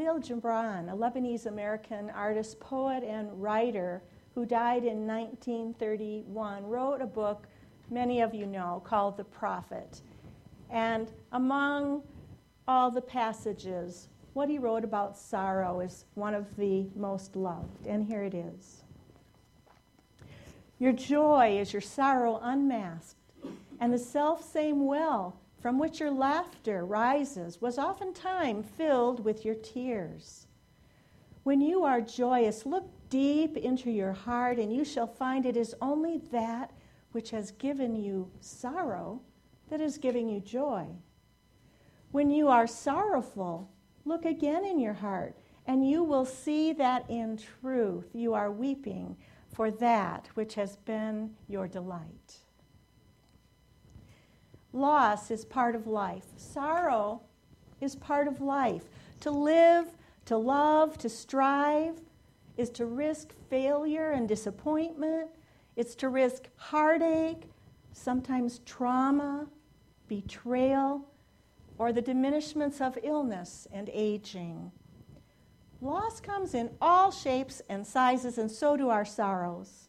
Khalil Gibran, a Lebanese American artist, poet, and writer who died in 1931, wrote a book many of you know called The Prophet. And among all the passages, what he wrote about sorrow is one of the most loved. And here it is Your joy is your sorrow unmasked, and the self same well from which your laughter rises was oftentimes filled with your tears. When you are joyous, look deep into your heart, and you shall find it is only that which has given you sorrow that is giving you joy. When you are sorrowful, look again in your heart, and you will see that in truth you are weeping for that which has been your delight. Loss is part of life. Sorrow is part of life. To live, to love, to strive is to risk failure and disappointment. It's to risk heartache, sometimes trauma, betrayal, or the diminishments of illness and aging. Loss comes in all shapes and sizes, and so do our sorrows.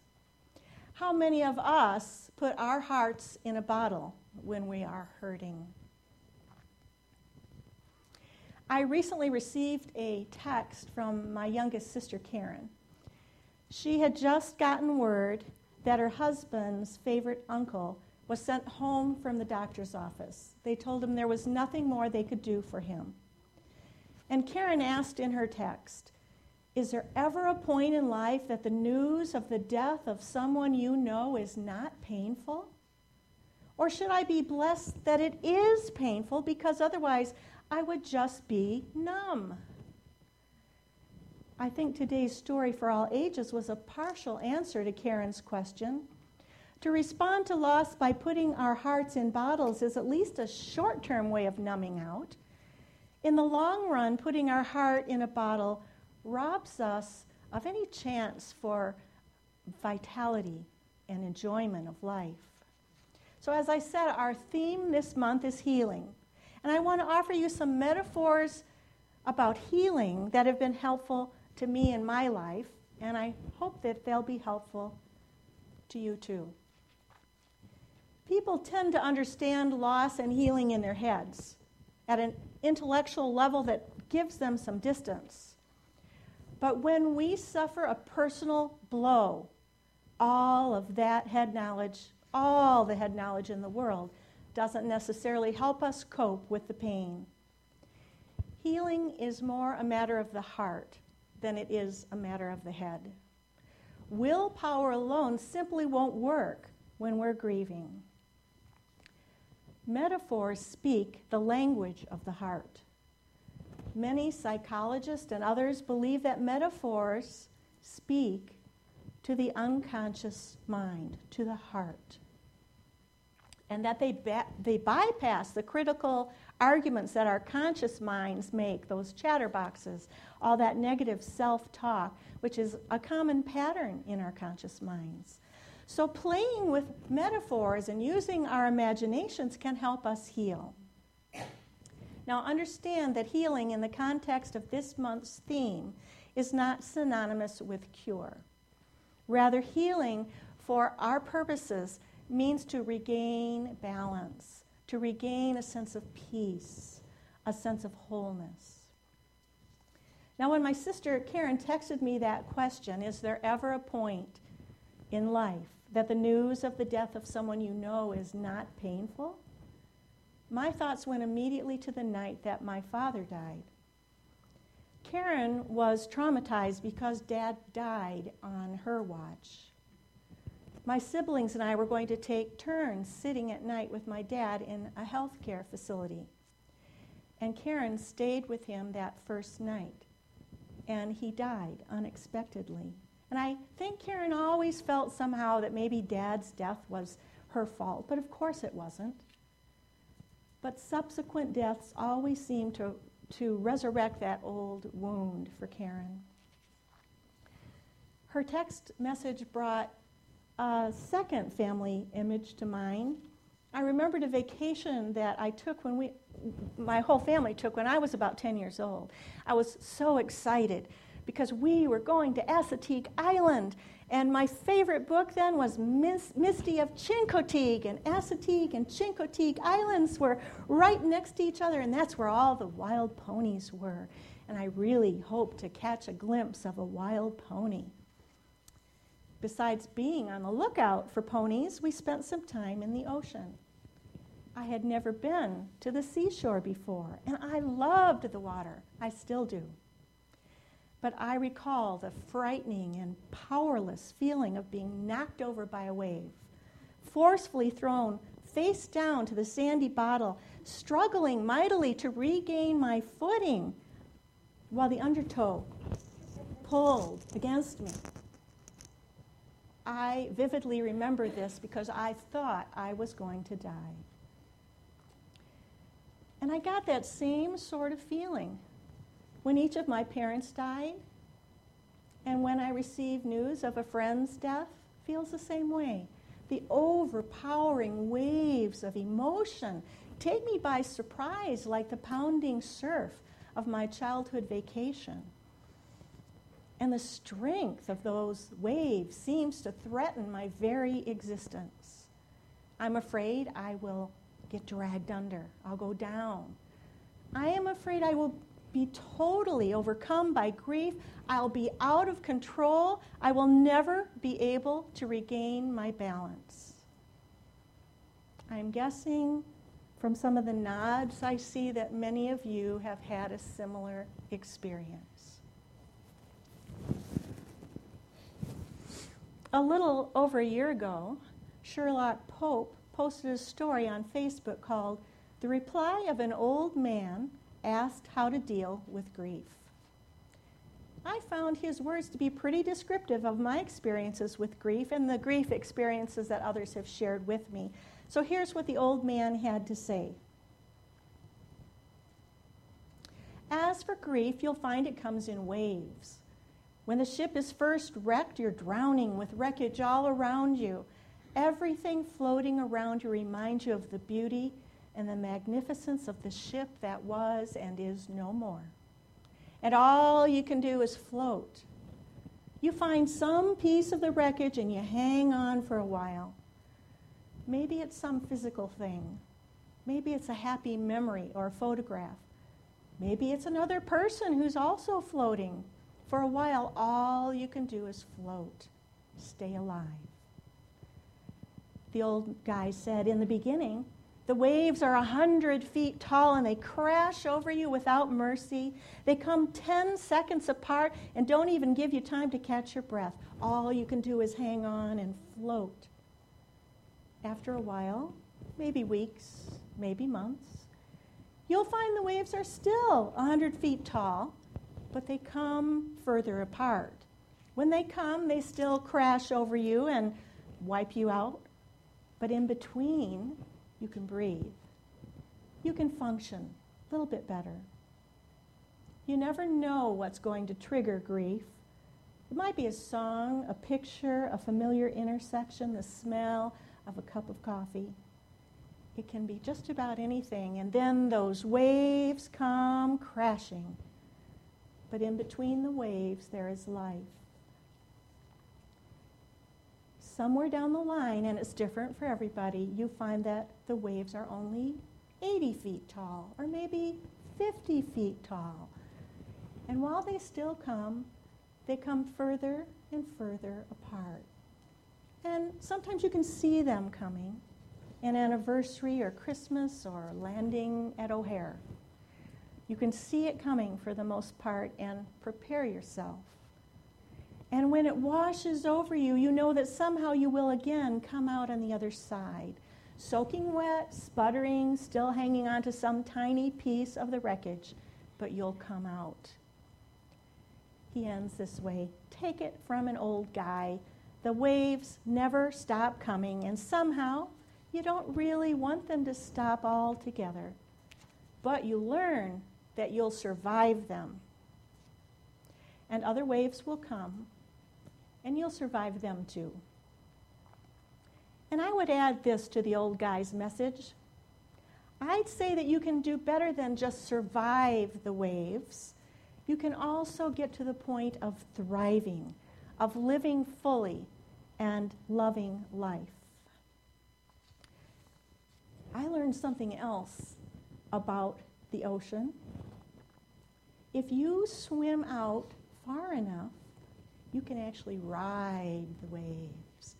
How many of us put our hearts in a bottle when we are hurting? I recently received a text from my youngest sister, Karen. She had just gotten word that her husband's favorite uncle was sent home from the doctor's office. They told him there was nothing more they could do for him. And Karen asked in her text, Is there ever a point in life that the news of the death of someone you know is not painful? Or should I be blessed that it is painful because otherwise I would just be numb? I think today's story for all ages was a partial answer to Karen's question. To respond to loss by putting our hearts in bottles is at least a short term way of numbing out. In the long run, putting our heart in a bottle robs us of any chance for vitality and enjoyment of life. So, as I said, our theme this month is healing. And I want to offer you some metaphors about healing that have been helpful to me in my life, and I hope that they'll be helpful to you too. People tend to understand loss and healing in their heads at an intellectual level that gives them some distance. But when we suffer a personal blow, all of that head knowledge, all the head knowledge in the world, doesn't necessarily help us cope with the pain. Healing is more a matter of the heart than it is a matter of the head. Willpower alone simply won't work when we're grieving. Metaphors speak the language of the heart. Many psychologists and others believe that metaphors speak to the unconscious mind, to the heart, and that they, ba- they bypass the critical arguments that our conscious minds make, those chatterboxes, all that negative self talk, which is a common pattern in our conscious minds. So, playing with metaphors and using our imaginations can help us heal. Now, understand that healing in the context of this month's theme is not synonymous with cure. Rather, healing for our purposes means to regain balance, to regain a sense of peace, a sense of wholeness. Now, when my sister Karen texted me that question, is there ever a point in life that the news of the death of someone you know is not painful? My thoughts went immediately to the night that my father died. Karen was traumatized because dad died on her watch. My siblings and I were going to take turns sitting at night with my dad in a healthcare facility. And Karen stayed with him that first night and he died unexpectedly. And I think Karen always felt somehow that maybe dad's death was her fault, but of course it wasn't. But subsequent deaths always seem to, to resurrect that old wound for Karen. Her text message brought a second family image to mind I remembered a vacation that I took when we, my whole family took when I was about 10 years old. I was so excited because we were going to Assateague Island. And my favorite book then was Misty of Chincoteague. And Assateague and Chincoteague Islands were right next to each other, and that's where all the wild ponies were. And I really hoped to catch a glimpse of a wild pony. Besides being on the lookout for ponies, we spent some time in the ocean. I had never been to the seashore before, and I loved the water. I still do. But I recall the frightening and powerless feeling of being knocked over by a wave, forcefully thrown face down to the sandy bottle, struggling mightily to regain my footing while the undertow pulled against me. I vividly remember this because I thought I was going to die. And I got that same sort of feeling when each of my parents died, and when I receive news of a friend's death, feels the same way. The overpowering waves of emotion take me by surprise like the pounding surf of my childhood vacation. And the strength of those waves seems to threaten my very existence. I'm afraid I will get dragged under, I'll go down. I am afraid I will be totally overcome by grief. I'll be out of control. I will never be able to regain my balance. I'm guessing from some of the nods I see that many of you have had a similar experience. A little over a year ago, Sherlock Pope posted a story on Facebook called The Reply of an Old Man asked how to deal with grief. I found his words to be pretty descriptive of my experiences with grief and the grief experiences that others have shared with me. So here's what the old man had to say. As for grief, you'll find it comes in waves. When the ship is first wrecked, you're drowning with wreckage all around you. Everything floating around you reminds you of the beauty and the magnificence of the ship that was and is no more. And all you can do is float. You find some piece of the wreckage and you hang on for a while. Maybe it's some physical thing. Maybe it's a happy memory or a photograph. Maybe it's another person who's also floating. For a while, all you can do is float, stay alive. The old guy said, In the beginning, the waves are a 100 feet tall and they crash over you without mercy. They come 10 seconds apart and don't even give you time to catch your breath. All you can do is hang on and float. After a while, maybe weeks, maybe months, you'll find the waves are still a 100 feet tall, but they come further apart. When they come, they still crash over you and wipe you out. But in between, you can breathe. You can function a little bit better. You never know what's going to trigger grief. It might be a song, a picture, a familiar intersection, the smell of a cup of coffee. It can be just about anything, and then those waves come crashing. But in between the waves, there is life somewhere down the line, and it's different for everybody, you find that the waves are only 80 feet tall or maybe 50 feet tall. And while they still come, they come further and further apart. And sometimes you can see them coming an anniversary or Christmas or landing at O'Hare. You can see it coming for the most part and prepare yourself. And when it washes over you, you know that somehow you will again come out on the other side, soaking wet, sputtering, still hanging on to some tiny piece of the wreckage, but you'll come out. He ends this way Take it from an old guy. The waves never stop coming, and somehow you don't really want them to stop altogether. But you learn that you'll survive them. And other waves will come, and you'll survive them too. And I would add this to the old guy's message. I'd say that you can do better than just survive the waves. You can also get to the point of thriving, of living fully and loving life. I learned something else about the ocean. If you swim out far enough, you can actually ride the waves.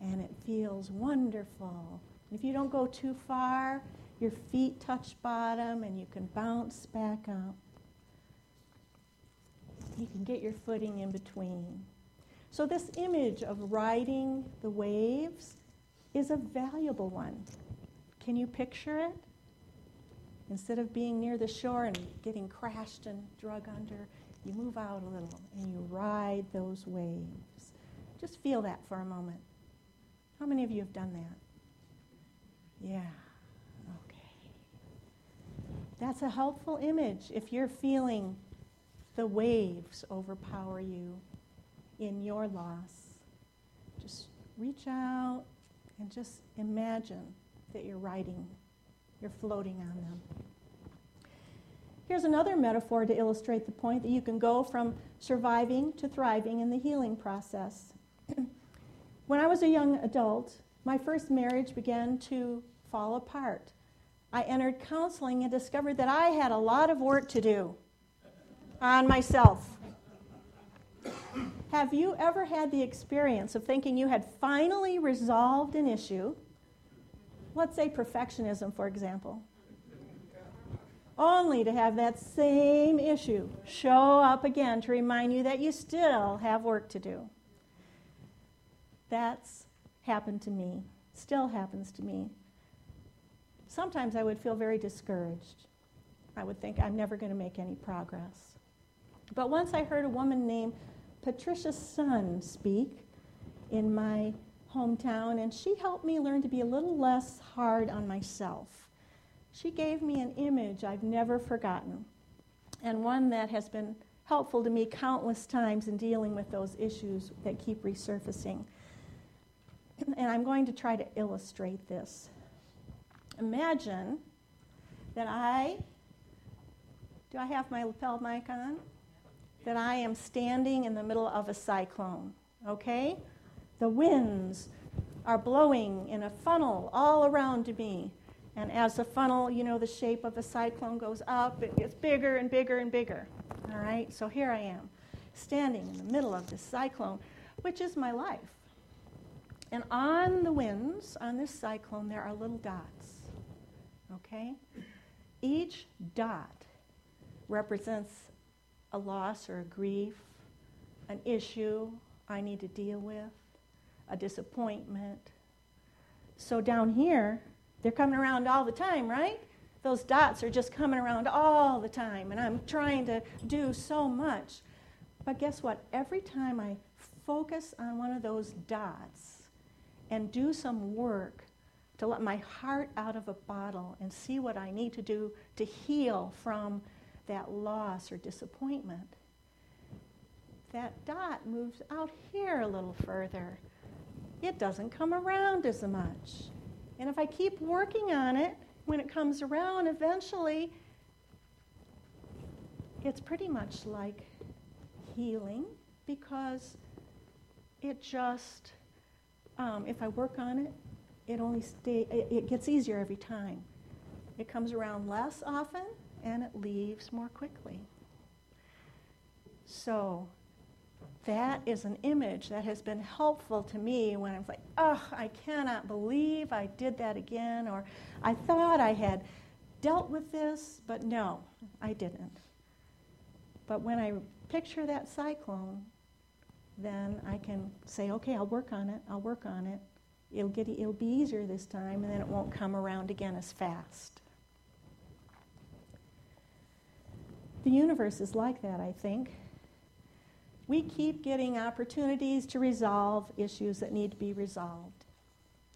And it feels wonderful. If you don't go too far, your feet touch bottom and you can bounce back up. You can get your footing in between. So, this image of riding the waves is a valuable one. Can you picture it? Instead of being near the shore and getting crashed and drug under, you move out a little and you ride those waves. Just feel that for a moment. How many of you have done that? Yeah. Okay. That's a helpful image if you're feeling the waves overpower you in your loss. Just reach out and just imagine that you're riding, you're floating on them. Here's another metaphor to illustrate the point that you can go from surviving to thriving in the healing process. when I was a young adult, my first marriage began to fall apart. I entered counseling and discovered that I had a lot of work to do on myself. Have you ever had the experience of thinking you had finally resolved an issue? Let's say perfectionism, for example only to have that same issue show up again to remind you that you still have work to do. That's happened to me, still happens to me. Sometimes I would feel very discouraged. I would think I'm never going to make any progress. But once I heard a woman named Patricia Sun speak in my hometown, and she helped me learn to be a little less hard on myself she gave me an image I've never forgotten, and one that has been helpful to me countless times in dealing with those issues that keep resurfacing. And I'm going to try to illustrate this. Imagine that I, do I have my lapel mic on? That I am standing in the middle of a cyclone, okay? The winds are blowing in a funnel all around me. And as the funnel, you know, the shape of a cyclone goes up, it gets bigger and bigger and bigger. All right, so here I am, standing in the middle of this cyclone, which is my life. And on the winds, on this cyclone, there are little dots. Okay? Each dot represents a loss or a grief, an issue I need to deal with, a disappointment. So down here, they're coming around all the time, right? Those dots are just coming around all the time, and I'm trying to do so much. But guess what? Every time I focus on one of those dots and do some work to let my heart out of a bottle and see what I need to do to heal from that loss or disappointment, that dot moves out here a little further. It doesn't come around as much. And if I keep working on it, when it comes around, eventually it's pretty much like healing because it just, um, if I work on it, it only stay, it, it gets easier every time. It comes around less often and it leaves more quickly. So that is an image that has been helpful to me when I'm like, oh, I cannot believe I did that again, or I thought I had dealt with this, but no, I didn't. But when I picture that cyclone, then I can say, okay, I'll work on it, I'll work on it. It'll, get, it'll be easier this time, and then it won't come around again as fast. The universe is like that, I think we keep getting opportunities to resolve issues that need to be resolved.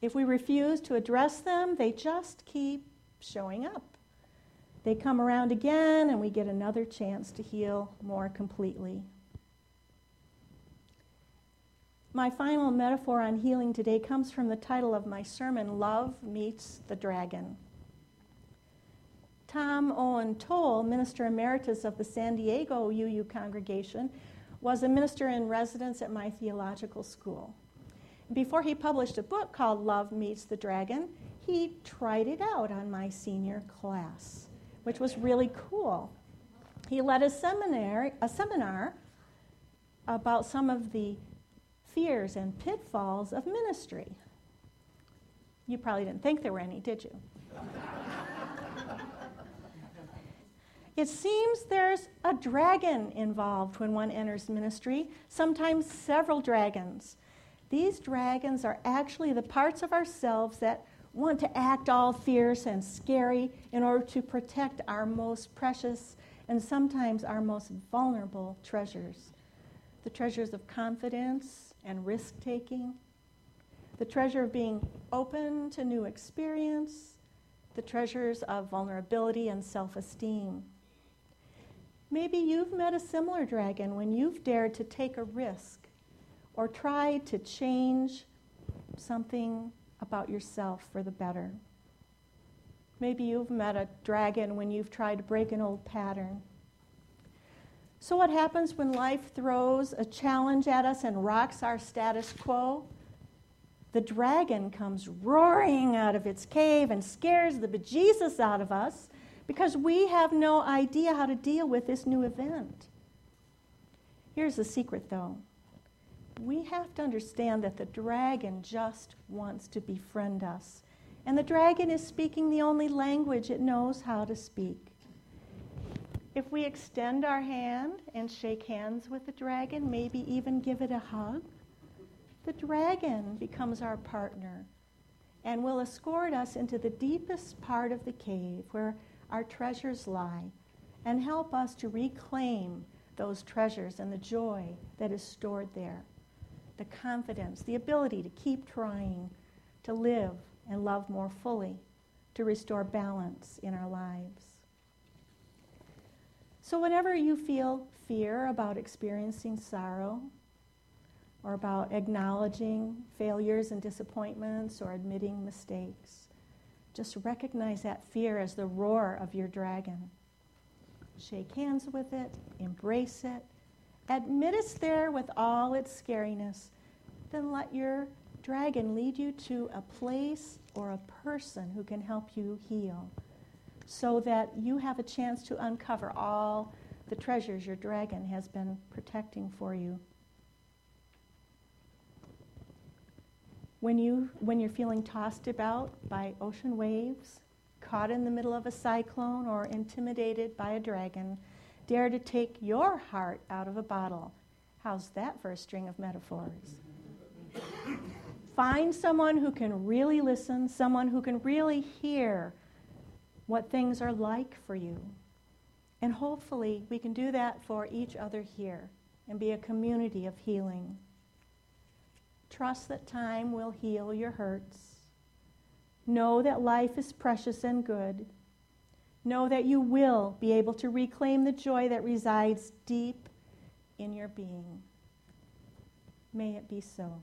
If we refuse to address them, they just keep showing up. They come around again, and we get another chance to heal more completely. My final metaphor on healing today comes from the title of my sermon, Love Meets the Dragon. Tom Owen-Towle, minister emeritus of the San Diego UU congregation, was a minister in residence at my theological school. Before he published a book called Love Meets the Dragon, he tried it out on my senior class, which was really cool. He led a seminar, a seminar about some of the fears and pitfalls of ministry. You probably didn't think there were any, did you? It seems there's a dragon involved when one enters ministry, sometimes several dragons. These dragons are actually the parts of ourselves that want to act all fierce and scary in order to protect our most precious and sometimes our most vulnerable treasures the treasures of confidence and risk taking, the treasure of being open to new experience, the treasures of vulnerability and self esteem. Maybe you've met a similar dragon when you've dared to take a risk or tried to change something about yourself for the better. Maybe you've met a dragon when you've tried to break an old pattern. So, what happens when life throws a challenge at us and rocks our status quo? The dragon comes roaring out of its cave and scares the bejesus out of us because we have no idea how to deal with this new event. Here's the secret, though we have to understand that the dragon just wants to befriend us. And the dragon is speaking the only language it knows how to speak. If we extend our hand and shake hands with the dragon, maybe even give it a hug, the dragon becomes our partner and will escort us into the deepest part of the cave where our treasures lie and help us to reclaim those treasures and the joy that is stored there. The confidence, the ability to keep trying, to live and love more fully, to restore balance in our lives. So, whenever you feel fear about experiencing sorrow, or about acknowledging failures and disappointments, or admitting mistakes, just recognize that fear as the roar of your dragon. Shake hands with it, embrace it, admit it's there with all its scariness. Then let your dragon lead you to a place or a person who can help you heal so that you have a chance to uncover all the treasures your dragon has been protecting for you. When, you, when you're feeling tossed about by ocean waves, caught in the middle of a cyclone, or intimidated by a dragon, dare to take your heart out of a bottle. How's that for a string of metaphors? Find someone who can really listen, someone who can really hear what things are like for you. And hopefully, we can do that for each other here and be a community of healing. Trust that time will heal your hurts. Know that life is precious and good. Know that you will be able to reclaim the joy that resides deep in your being. May it be so.